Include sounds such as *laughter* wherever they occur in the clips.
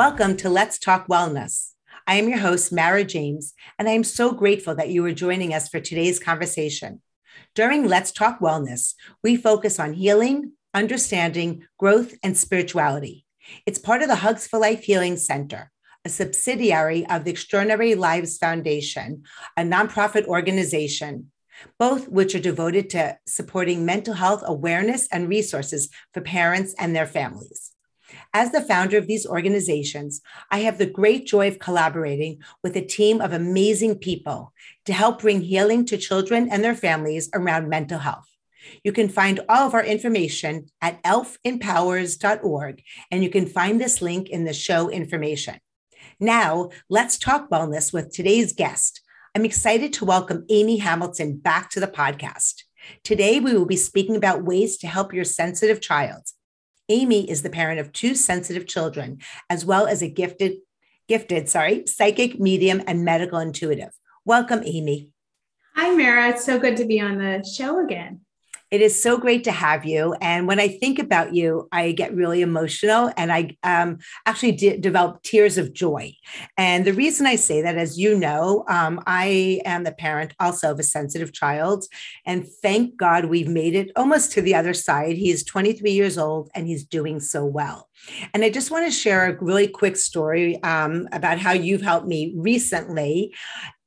Welcome to Let's Talk Wellness. I am your host, Mara James, and I am so grateful that you are joining us for today's conversation. During Let's Talk Wellness, we focus on healing, understanding, growth, and spirituality. It's part of the Hugs for Life Healing Center, a subsidiary of the Extraordinary Lives Foundation, a nonprofit organization, both which are devoted to supporting mental health awareness and resources for parents and their families. As the founder of these organizations, I have the great joy of collaborating with a team of amazing people to help bring healing to children and their families around mental health. You can find all of our information at elfempowers.org, and you can find this link in the show information. Now, let's talk wellness with today's guest. I'm excited to welcome Amy Hamilton back to the podcast. Today, we will be speaking about ways to help your sensitive child. Amy is the parent of two sensitive children, as well as a gifted, gifted, sorry, psychic, medium, and medical intuitive. Welcome, Amy. Hi, Mara. It's so good to be on the show again. It is so great to have you. And when I think about you, I get really emotional and I um, actually de- develop tears of joy. And the reason I say that, as you know, um, I am the parent also of a sensitive child. And thank God we've made it almost to the other side. He is 23 years old and he's doing so well. And I just want to share a really quick story um, about how you've helped me recently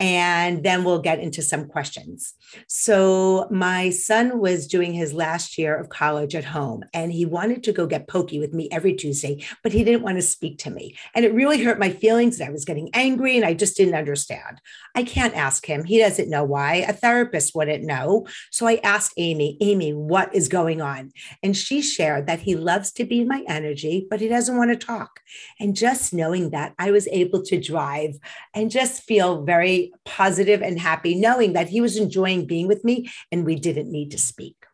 and then we'll get into some questions. So, my son was doing his last year of college at home, and he wanted to go get pokey with me every Tuesday, but he didn't want to speak to me. And it really hurt my feelings, and I was getting angry, and I just didn't understand. I can't ask him, he doesn't know why. A therapist wouldn't know. So, I asked Amy, Amy, what is going on? And she shared that he loves to be in my energy, but he doesn't want to talk. And just knowing that, I was able to drive and just feel very positive and happy knowing that he was enjoying being with me and we didn't need to speak.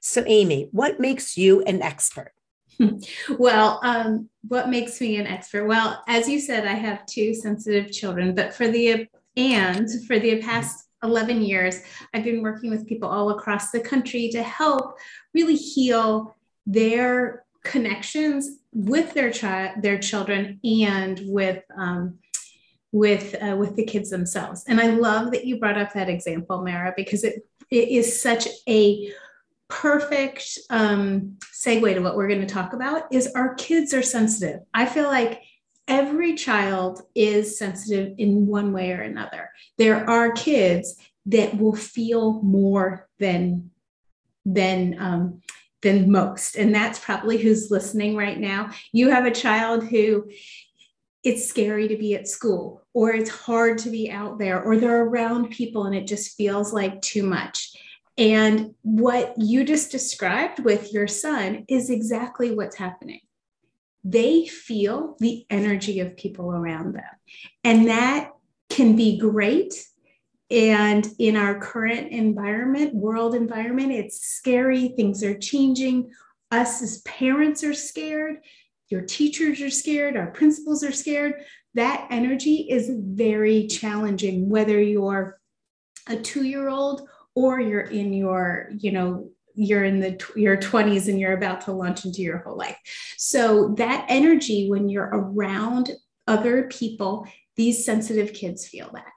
So, Amy, what makes you an expert? *laughs* Well, um, what makes me an expert? Well, as you said, I have two sensitive children, but for the and for the past 11 years, I've been working with people all across the country to help really heal their connections with their child, their children, and with um, with uh, with the kids themselves. And I love that you brought up that example, Mara, because it, it is such a perfect um, segue to what we're going to talk about is our kids are sensitive. I feel like every child is sensitive in one way or another. There are kids that will feel more than than um, than most, and that's probably who's listening right now. You have a child who it's scary to be at school or it's hard to be out there or they're around people and it just feels like too much. And what you just described with your son is exactly what's happening. They feel the energy of people around them. And that can be great. And in our current environment, world environment, it's scary. Things are changing. Us as parents are scared your teachers are scared, our principals are scared. That energy is very challenging, whether you're a two year old or you're in your, you know, you're in the your 20s and you're about to launch into your whole life. So that energy when you're around other people, these sensitive kids feel that.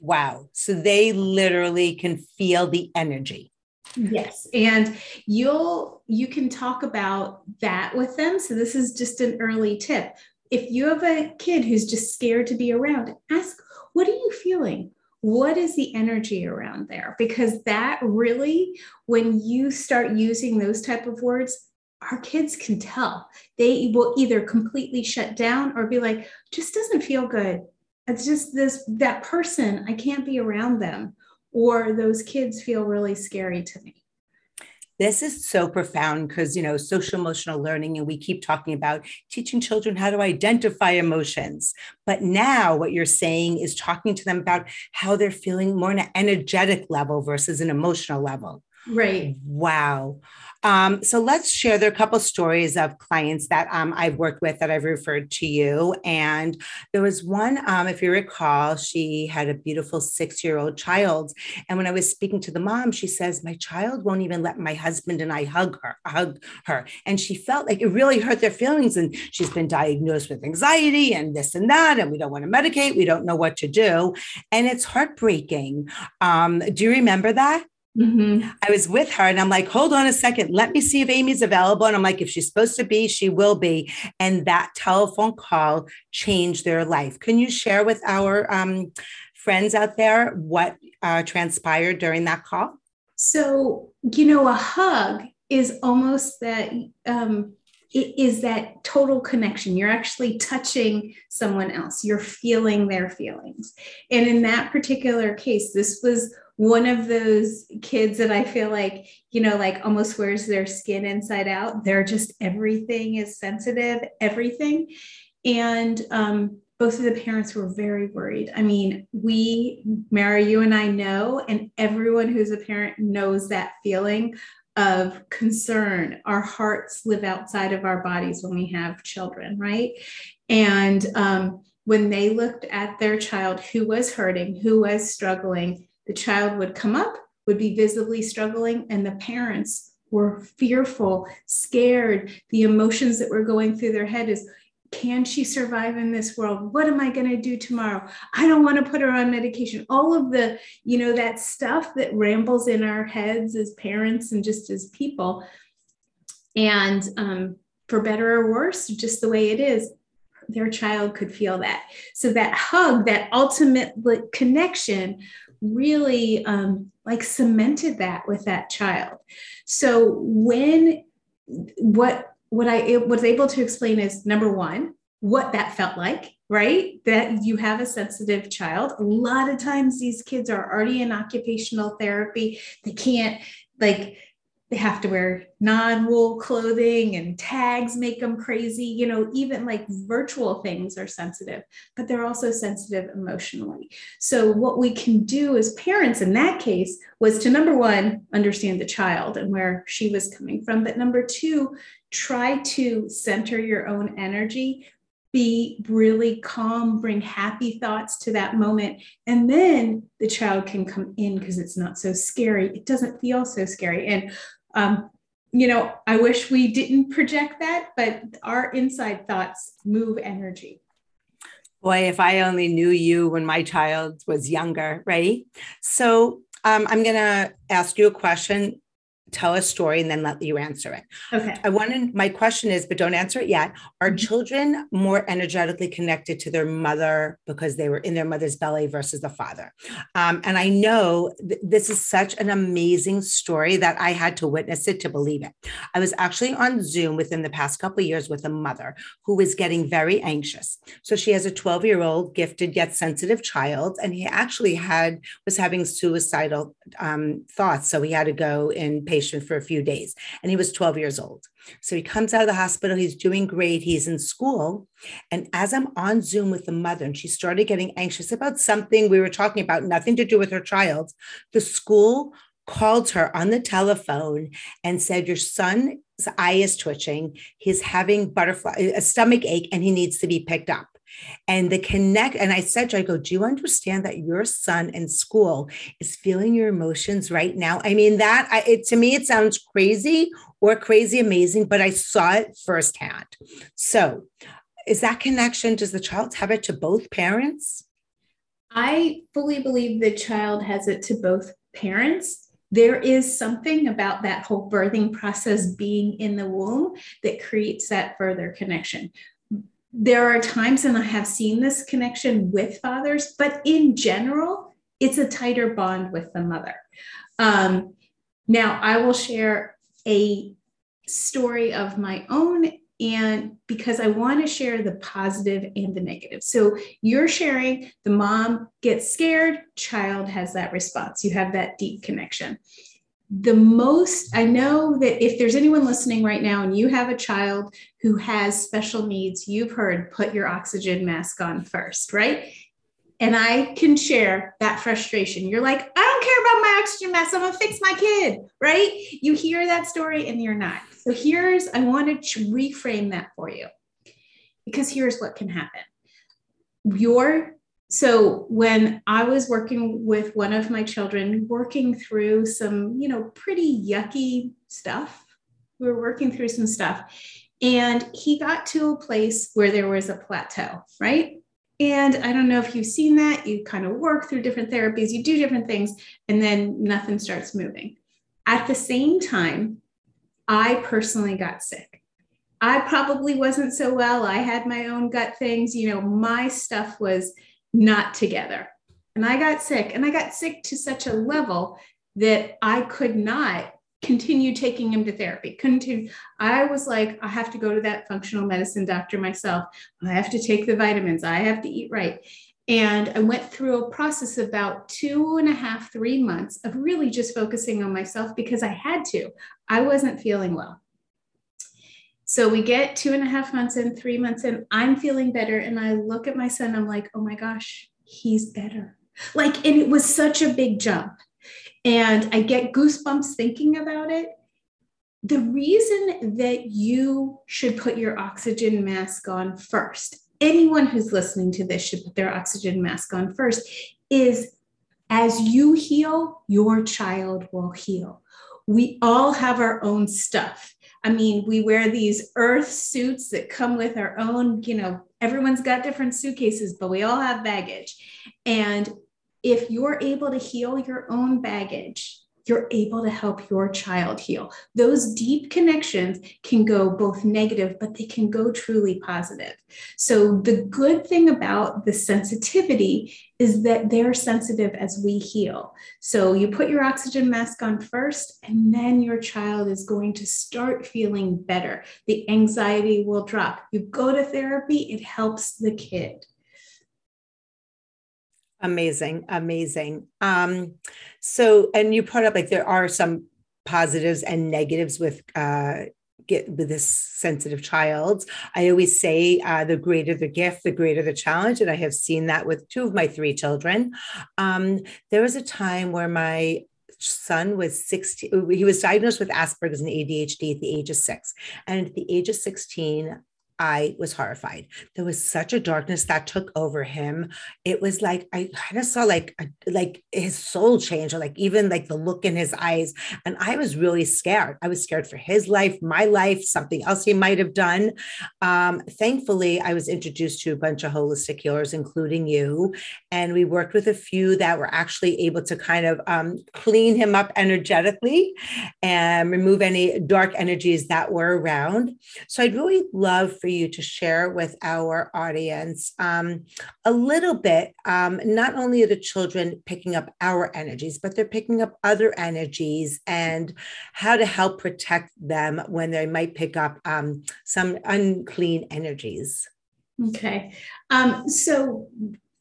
Wow. So they literally can feel the energy. Yes. And you'll you can talk about that with them. So this is just an early tip. If you have a kid who's just scared to be around, ask, what are you feeling? What is the energy around there? Because that really, when you start using those type of words, our kids can tell. They will either completely shut down or be like, just doesn't feel good. It's just this that person, I can't be around them or those kids feel really scary to me. This is so profound because, you know, social emotional learning, and we keep talking about teaching children how to identify emotions. But now what you're saying is talking to them about how they're feeling more on an energetic level versus an emotional level. Right. Wow. Um, so let's share. There a couple stories of clients that um, I've worked with that I've referred to you. And there was one, um, if you recall, she had a beautiful six year old child. And when I was speaking to the mom, she says, My child won't even let my husband and I hug her, hug her. And she felt like it really hurt their feelings. And she's been diagnosed with anxiety and this and that. And we don't want to medicate. We don't know what to do. And it's heartbreaking. Um, do you remember that? Mm-hmm. I was with her and I'm like, hold on a second. Let me see if Amy's available. And I'm like, if she's supposed to be, she will be. And that telephone call changed their life. Can you share with our um, friends out there what uh, transpired during that call? So, you know, a hug is almost that. Um, it is that total connection. You're actually touching someone else. You're feeling their feelings. And in that particular case, this was one of those kids that I feel like, you know, like almost wears their skin inside out. They're just everything is sensitive, everything. And um, both of the parents were very worried. I mean, we, Mara, you and I know, and everyone who's a parent knows that feeling of concern. Our hearts live outside of our bodies when we have children, right? And um, when they looked at their child who was hurting, who was struggling, the child would come up, would be visibly struggling, and the parents were fearful, scared. The emotions that were going through their head is, can she survive in this world? What am I going to do tomorrow? I don't want to put her on medication. All of the, you know, that stuff that rambles in our heads as parents and just as people. And um, for better or worse, just the way it is, their child could feel that. So that hug, that ultimate connection really um, like cemented that with that child. So when what what I was able to explain is number one, what that felt like, right? That you have a sensitive child. A lot of times these kids are already in occupational therapy. They can't like they have to wear non-wool clothing and tags make them crazy you know even like virtual things are sensitive but they're also sensitive emotionally so what we can do as parents in that case was to number one understand the child and where she was coming from but number two try to center your own energy be really calm, bring happy thoughts to that moment. And then the child can come in because it's not so scary. It doesn't feel so scary. And um, you know, I wish we didn't project that, but our inside thoughts move energy. Boy, if I only knew you when my child was younger, right? So um, I'm going to ask you a question tell a story and then let you answer it. Okay. I wanted my question is, but don't answer it yet. Are mm-hmm. children more energetically connected to their mother because they were in their mother's belly versus the father? Um, and I know th- this is such an amazing story that I had to witness it to believe it. I was actually on Zoom within the past couple years with a mother who was getting very anxious. So she has a 12 year old gifted yet sensitive child, and he actually had was having suicidal um, thoughts. So he had to go and pay for a few days. And he was 12 years old. So he comes out of the hospital. He's doing great. He's in school. And as I'm on Zoom with the mother, and she started getting anxious about something we were talking about, nothing to do with her child, the school called her on the telephone and said, Your son's eye is twitching. He's having butterfly, a stomach ache, and he needs to be picked up and the connect and i said to her, i go do you understand that your son in school is feeling your emotions right now? I mean that I, it to me it sounds crazy or crazy amazing but i saw it firsthand. So is that connection does the child have it to both parents? I fully believe the child has it to both parents. There is something about that whole birthing process being in the womb that creates that further connection there are times, and I have seen this connection with fathers, but in general, it's a tighter bond with the mother. Um, now, I will share a story of my own and because I want to share the positive and the negative. So you're sharing the mom gets scared, child has that response. You have that deep connection. The most I know that if there's anyone listening right now and you have a child who has special needs, you've heard put your oxygen mask on first, right? And I can share that frustration. You're like, I don't care about my oxygen mask. I'm gonna fix my kid, right? You hear that story and you're not. So here's, I want to reframe that for you because here's what can happen. Your so when I was working with one of my children, working through some, you know, pretty yucky stuff, we were working through some stuff, and he got to a place where there was a plateau, right? And I don't know if you've seen that. You kind of work through different therapies, you do different things, and then nothing starts moving. At the same time, I personally got sick. I probably wasn't so well. I had my own gut things. You know, my stuff was not together. And I got sick, and I got sick to such a level that I could not continue taking him to therapy. Continue. I was like, I have to go to that functional medicine doctor myself. I have to take the vitamins. I have to eat right. And I went through a process about two and a half, three months of really just focusing on myself because I had to. I wasn't feeling well. So we get two and a half months in, three months in, I'm feeling better. And I look at my son, I'm like, oh my gosh, he's better. Like, and it was such a big jump. And I get goosebumps thinking about it. The reason that you should put your oxygen mask on first, anyone who's listening to this should put their oxygen mask on first, is as you heal, your child will heal. We all have our own stuff. I mean, we wear these earth suits that come with our own, you know, everyone's got different suitcases, but we all have baggage. And if you're able to heal your own baggage, you're able to help your child heal. Those deep connections can go both negative, but they can go truly positive. So, the good thing about the sensitivity is that they're sensitive as we heal. So, you put your oxygen mask on first, and then your child is going to start feeling better. The anxiety will drop. You go to therapy, it helps the kid. Amazing, amazing. Um, so, and you put up like there are some positives and negatives with uh, get with this sensitive child. I always say uh, the greater the gift, the greater the challenge, and I have seen that with two of my three children. Um, there was a time where my son was 16 he was diagnosed with asperger's and adhd at the age of six and at the age of 16 I was horrified. There was such a darkness that took over him. It was like I kind of saw like like his soul change, or like even like the look in his eyes, and I was really scared. I was scared for his life, my life, something else he might have done. Um, thankfully, I was introduced to a bunch of holistic healers, including you, and we worked with a few that were actually able to kind of um, clean him up energetically and remove any dark energies that were around. So I'd really love for you to share with our audience um, a little bit. Um, not only are the children picking up our energies, but they're picking up other energies and how to help protect them when they might pick up um, some unclean energies. Okay. Um, so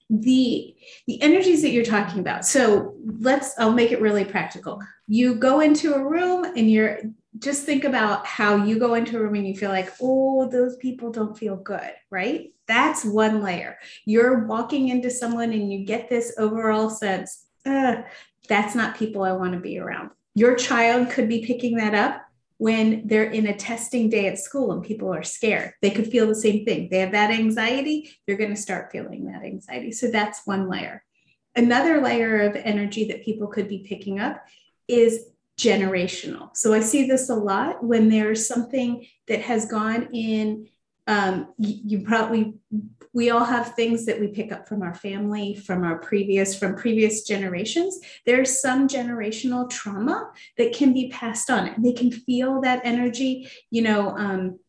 the the energies that you're talking about so let's i'll make it really practical you go into a room and you're just think about how you go into a room and you feel like, oh, those people don't feel good, right? That's one layer. You're walking into someone and you get this overall sense, that's not people I want to be around. Your child could be picking that up when they're in a testing day at school and people are scared. They could feel the same thing. They have that anxiety, they're going to start feeling that anxiety. So that's one layer. Another layer of energy that people could be picking up is generational. So I see this a lot when there's something that has gone in. Um, you, you probably we all have things that we pick up from our family, from our previous, from previous generations. There's some generational trauma that can be passed on, and they can feel that energy. You know, um,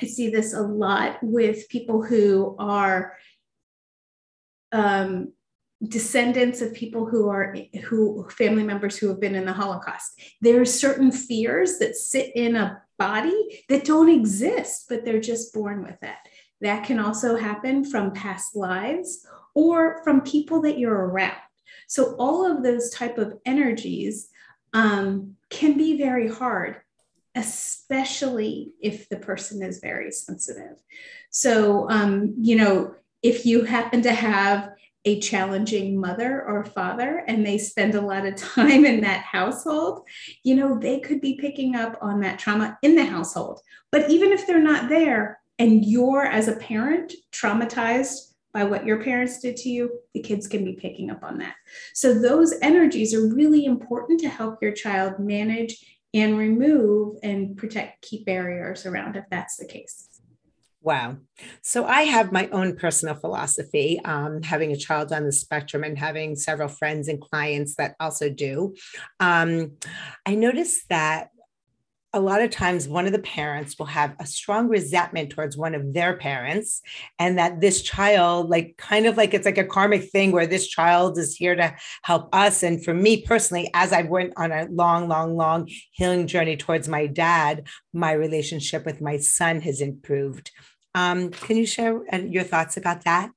I see this a lot with people who are um, descendants of people who are who family members who have been in the holocaust. There are certain fears that sit in a body that don't exist but they're just born with it. That can also happen from past lives or from people that you're around. So all of those type of energies um, can be very hard, especially if the person is very sensitive. So, um, you know, if you happen to have a challenging mother or father and they spend a lot of time in that household, you know, they could be picking up on that trauma in the household. But even if they're not there and you're as a parent traumatized by what your parents did to you, the kids can be picking up on that. So those energies are really important to help your child manage and remove and protect, keep barriers around if that's the case. Wow. So I have my own personal philosophy, um, having a child on the spectrum and having several friends and clients that also do. Um, I noticed that a lot of times one of the parents will have a strong resentment towards one of their parents and that this child like kind of like it's like a karmic thing where this child is here to help us and for me personally as i went on a long long long healing journey towards my dad my relationship with my son has improved um, can you share uh, your thoughts about that?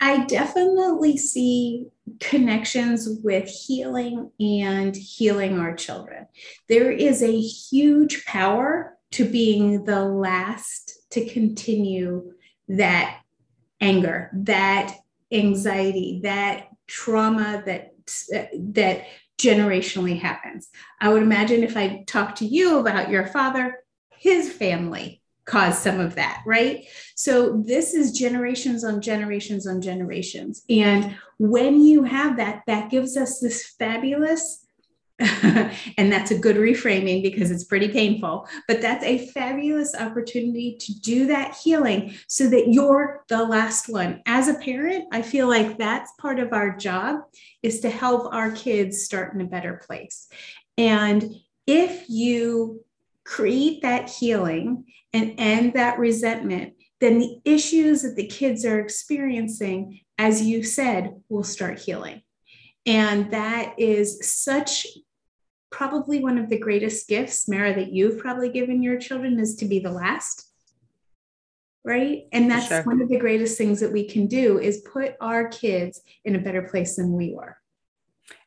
I definitely see connections with healing and healing our children. There is a huge power to being the last to continue that anger, that anxiety, that trauma that that generationally happens. I would imagine if I talked to you about your father, his family, cause some of that, right? So this is generations on generations on generations. And when you have that, that gives us this fabulous, *laughs* and that's a good reframing because it's pretty painful, but that's a fabulous opportunity to do that healing so that you're the last one. As a parent, I feel like that's part of our job is to help our kids start in a better place. And if you create that healing and end that resentment, then the issues that the kids are experiencing, as you said, will start healing. And that is such probably one of the greatest gifts, Mara, that you've probably given your children is to be the last. Right. And that's sure. one of the greatest things that we can do is put our kids in a better place than we were.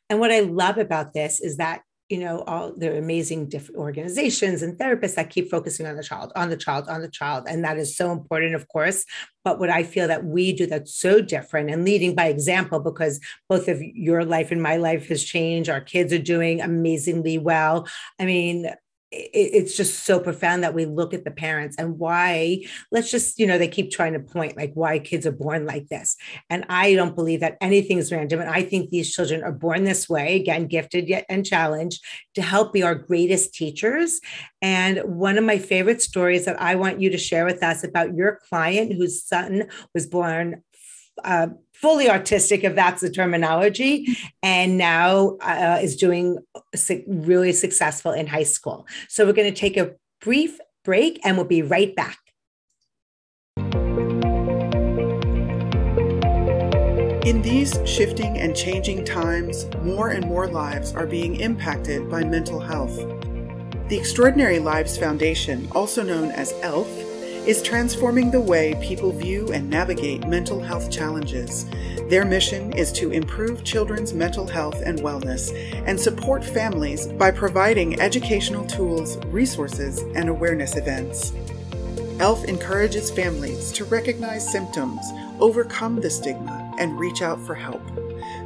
And what I love about this is that you know all the amazing different organizations and therapists that keep focusing on the child on the child on the child and that is so important of course. But what i feel that we do that's so different and leading by example because both of your life and my life has changed our kids are doing amazingly well. I mean it's just so profound that we look at the parents and why let's just you know they keep trying to point like why kids are born like this. And i don't believe that anything is random. And i think these children are born this way again gifted yet and challenged to help be our greatest teachers. And one of my favorite stories that i want you to share with us about your client whose son was born uh, fully autistic, if that's the terminology, and now uh, is doing really successful in high school. So we're going to take a brief break and we'll be right back. In these shifting and changing times, more and more lives are being impacted by mental health. The Extraordinary Lives Foundation, also known as ELF, is transforming the way people view and navigate mental health challenges. Their mission is to improve children's mental health and wellness and support families by providing educational tools, resources, and awareness events. ELF encourages families to recognize symptoms, overcome the stigma, and reach out for help.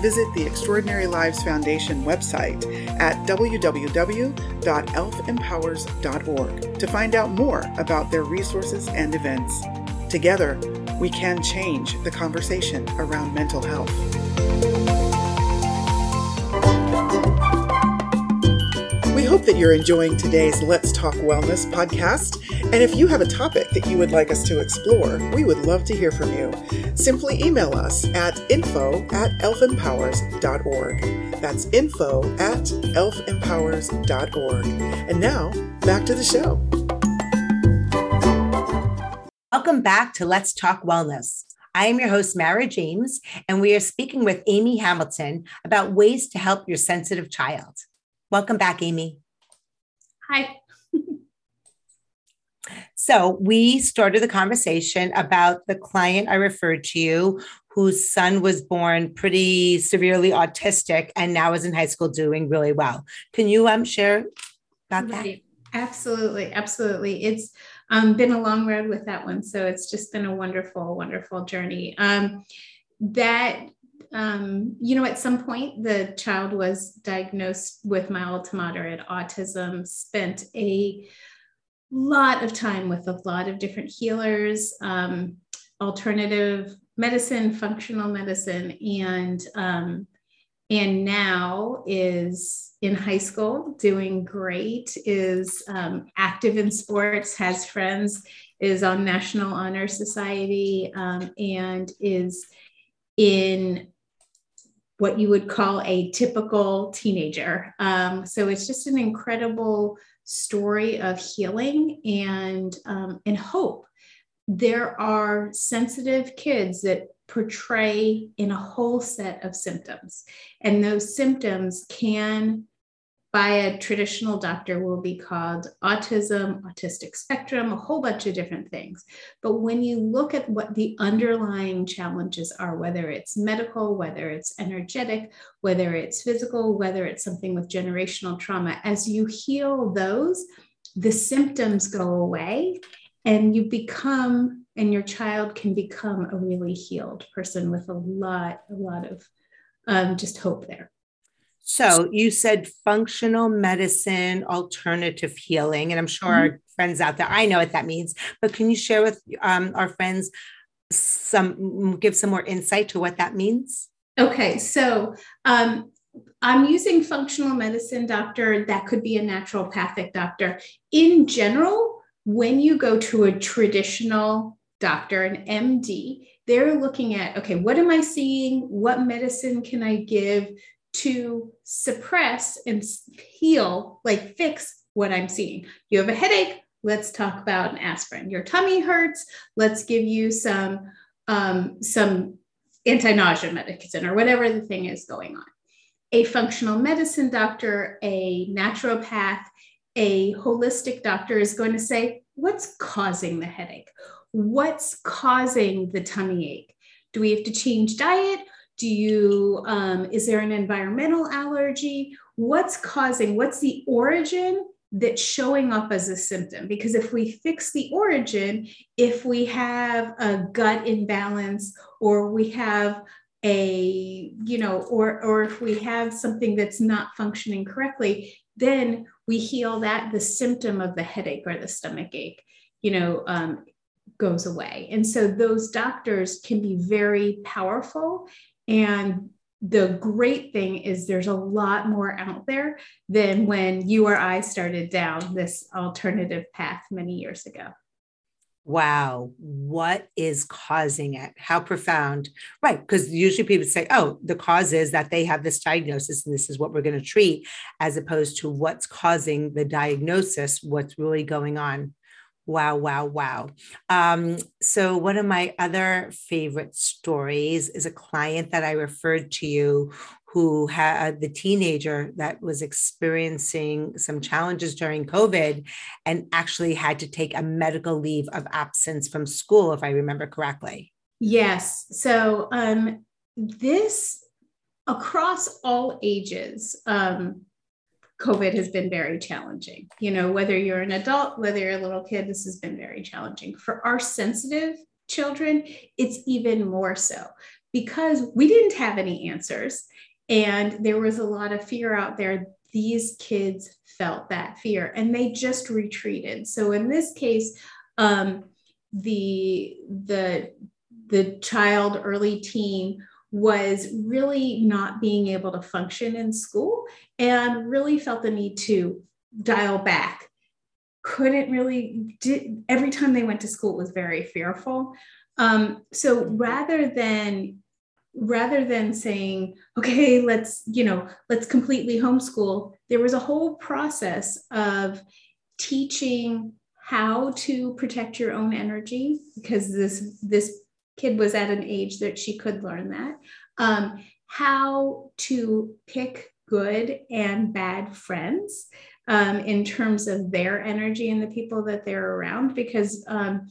visit the Extraordinary Lives Foundation website at www.elfempowers.org to find out more about their resources and events. Together, we can change the conversation around mental health. Hope that you're enjoying today's Let's Talk Wellness podcast. And if you have a topic that you would like us to explore, we would love to hear from you. Simply email us at info at elfempowers.org. That's info at elfempowers.org. And now, back to the show. Welcome back to Let's Talk Wellness. I am your host, Mara James, and we are speaking with Amy Hamilton about ways to help your sensitive child. Welcome back, Amy. Hi. *laughs* so, we started the conversation about the client I referred to you whose son was born pretty severely autistic and now is in high school doing really well. Can you um, share about right. that? Absolutely. Absolutely. It's um, been a long road with that one. So it's just been a wonderful, wonderful journey. Um, that, um, you know, at some point, the child was diagnosed with mild to moderate autism, spent a lot of time with a lot of different healers, um, alternative medicine, functional medicine, and um, and now is in high school doing great is um, active in sports has friends is on national honor society um, and is in what you would call a typical teenager um, so it's just an incredible story of healing and um, and hope there are sensitive kids that portray in a whole set of symptoms. And those symptoms can, by a traditional doctor, will be called autism, autistic spectrum, a whole bunch of different things. But when you look at what the underlying challenges are, whether it's medical, whether it's energetic, whether it's physical, whether it's something with generational trauma, as you heal those, the symptoms go away and you become and your child can become a really healed person with a lot a lot of um, just hope there so you said functional medicine alternative healing and i'm sure mm-hmm. our friends out there i know what that means but can you share with um, our friends some give some more insight to what that means okay so um, I'm using functional medicine doctor. That could be a naturopathic doctor. In general, when you go to a traditional doctor, an MD, they're looking at okay, what am I seeing? What medicine can I give to suppress and heal, like fix what I'm seeing? You have a headache, let's talk about an aspirin. Your tummy hurts, let's give you some um, some anti-nausea medicine or whatever the thing is going on. A functional medicine doctor, a naturopath, a holistic doctor is going to say, what's causing the headache? what's causing the tummy ache? Do we have to change diet? Do you, um, is there an environmental allergy? What's causing, what's the origin that's showing up as a symptom? Because if we fix the origin, if we have a gut imbalance or we have a you know or or if we have something that's not functioning correctly then we heal that the symptom of the headache or the stomach ache you know um, goes away. And so those doctors can be very powerful. And the great thing is there's a lot more out there than when you or I started down this alternative path many years ago. Wow, what is causing it? How profound. Right. Because usually people say, oh, the cause is that they have this diagnosis and this is what we're going to treat, as opposed to what's causing the diagnosis, what's really going on. Wow, wow, wow. Um, so, one of my other favorite stories is a client that I referred to you who had the teenager that was experiencing some challenges during COVID and actually had to take a medical leave of absence from school, if I remember correctly. Yes. So, um, this across all ages, um, COVID has been very challenging. You know, whether you're an adult, whether you're a little kid, this has been very challenging. For our sensitive children, it's even more so because we didn't have any answers and there was a lot of fear out there. These kids felt that fear and they just retreated. So in this case, um, the the the child, early teen was really not being able to function in school and really felt the need to dial back. Couldn't really did every time they went to school was very fearful. Um, so rather than rather than saying, okay, let's, you know, let's completely homeschool, there was a whole process of teaching how to protect your own energy because this this kid was at an age that she could learn that. Um, how to pick good and bad friends um, in terms of their energy and the people that they're around because um,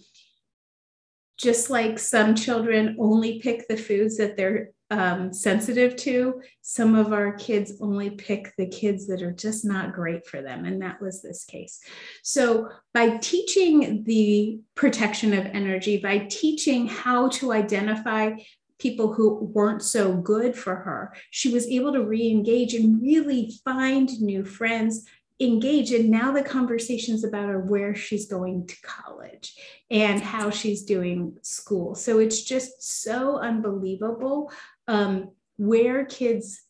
just like some children only pick the foods that they're um, sensitive to, some of our kids only pick the kids that are just not great for them. And that was this case. So, by teaching the protection of energy, by teaching how to identify people who weren't so good for her, she was able to re engage and really find new friends, engage and now the conversations about her where she's going to college and how she's doing school. So it's just so unbelievable um, where kids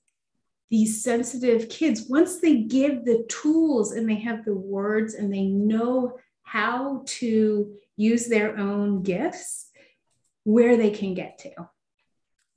these sensitive kids once they give the tools and they have the words and they know how to use their own gifts where they can get to.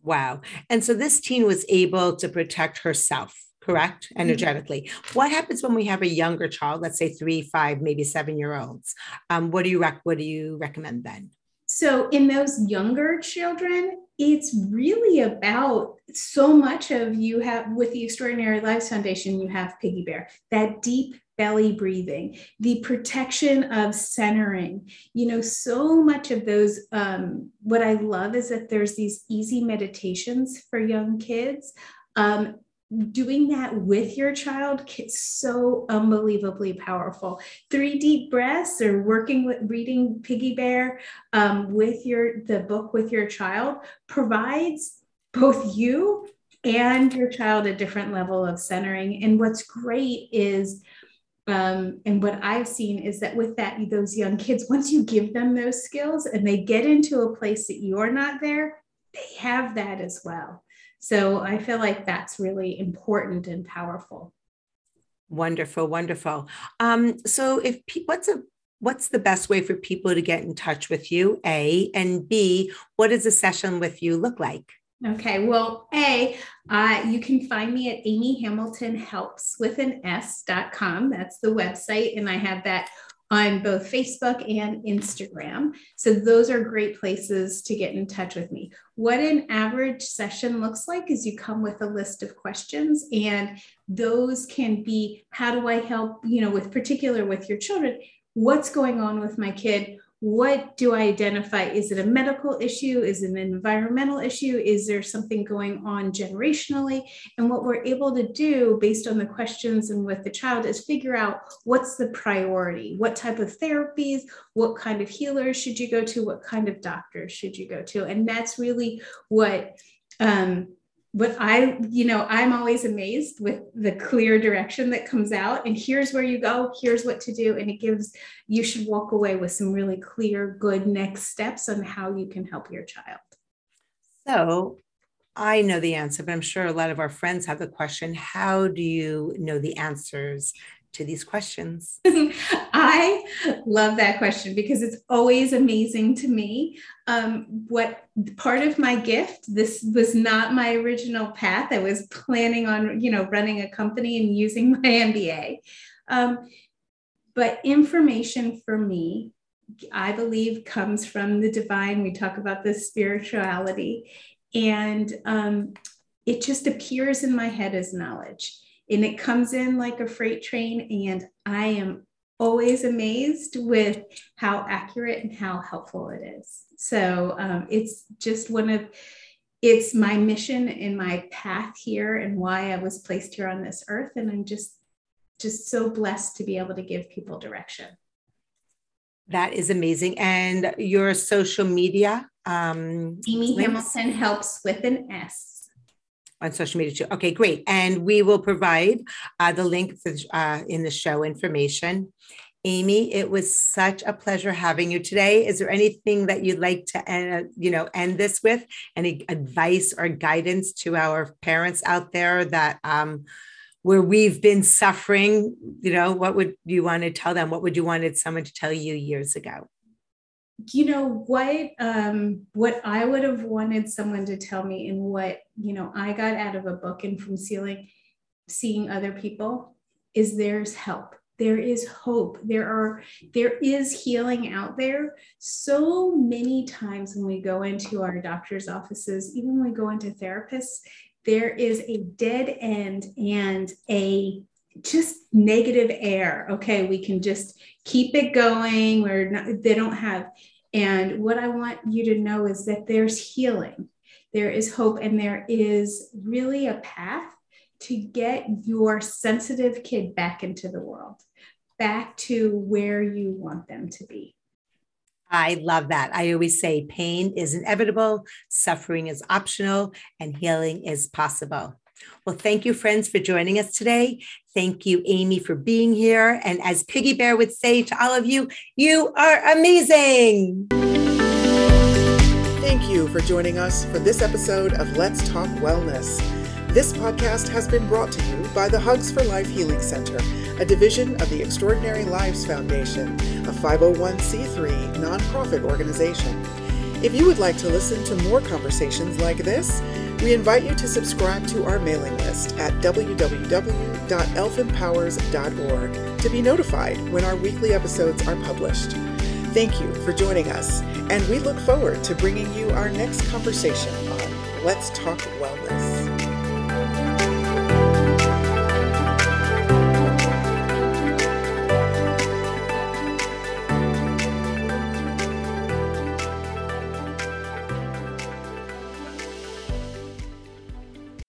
Wow. And so this teen was able to protect herself correct? Mm-hmm. energetically. Mm-hmm. what happens when we have a younger child let's say three five maybe seven year olds um, what do you rec- what do you recommend then? So in those younger children it's really about so much of you have with the extraordinary lives foundation you have piggy bear that deep belly breathing the protection of centering. You know so much of those um, what i love is that there's these easy meditations for young kids. Um, doing that with your child is so unbelievably powerful. Three deep breaths or working with reading Piggy Bear um, with your the book with your child provides both you and your child a different level of centering. And what's great is um, and what I've seen is that with that, those young kids, once you give them those skills and they get into a place that you're not there, they have that as well. So I feel like that's really important and powerful. Wonderful, wonderful. Um, so if what's a what's the best way for people to get in touch with you? A and B, what does a session with you look like? Okay, well, A, uh, you can find me at Amy Hamilton Helps with an S.com. That's the website. And I have that on both Facebook and Instagram. So those are great places to get in touch with me. What an average session looks like is you come with a list of questions and those can be how do I help, you know, with particular with your children, what's going on with my kid? What do I identify? Is it a medical issue? Is it an environmental issue? Is there something going on generationally? And what we're able to do based on the questions and with the child is figure out what's the priority? What type of therapies? What kind of healers should you go to? What kind of doctors should you go to? And that's really what um, but I, you know, I'm always amazed with the clear direction that comes out. And here's where you go, here's what to do. And it gives, you should walk away with some really clear, good next steps on how you can help your child. So I know the answer, but I'm sure a lot of our friends have the question how do you know the answers to these questions? *laughs* I love that question because it's always amazing to me. Um, what part of my gift, this was not my original path. I was planning on, you know, running a company and using *laughs* my MBA. Um, but information for me, I believe, comes from the divine. We talk about the spirituality, and um, it just appears in my head as knowledge and it comes in like a freight train and i am always amazed with how accurate and how helpful it is. So um, it's just one of it's my mission and my path here and why i was placed here on this earth and i'm just just so blessed to be able to give people direction. That is amazing. And your social media um amy links? hamilton helps with an s on social media too. Okay, great. And we will provide uh, the link uh, in the show information. Amy, it was such a pleasure having you today. Is there anything that you'd like to, uh, you know, end this with? Any advice or guidance to our parents out there that um, where we've been suffering? You know, what would you want to tell them? What would you wanted someone to tell you years ago? You know what um, what I would have wanted someone to tell me, and what you know I got out of a book and from seeing seeing other people is there's help. There is hope. There are there is healing out there. So many times when we go into our doctor's offices even when we go into therapists there is a dead end and a just negative air okay we can just keep it going we're not they don't have and what i want you to know is that there's healing there is hope and there is really a path to get your sensitive kid back into the world back to where you want them to be. I love that. I always say pain is inevitable, suffering is optional, and healing is possible. Well, thank you, friends, for joining us today. Thank you, Amy, for being here. And as Piggy Bear would say to all of you, you are amazing. Thank you for joining us for this episode of Let's Talk Wellness. This podcast has been brought to you by the Hugs for Life Healing Center, a division of the Extraordinary Lives Foundation, a 501c3 nonprofit organization. If you would like to listen to more conversations like this, we invite you to subscribe to our mailing list at www.elfempowers.org to be notified when our weekly episodes are published. Thank you for joining us, and we look forward to bringing you our next conversation on Let's Talk Wellness.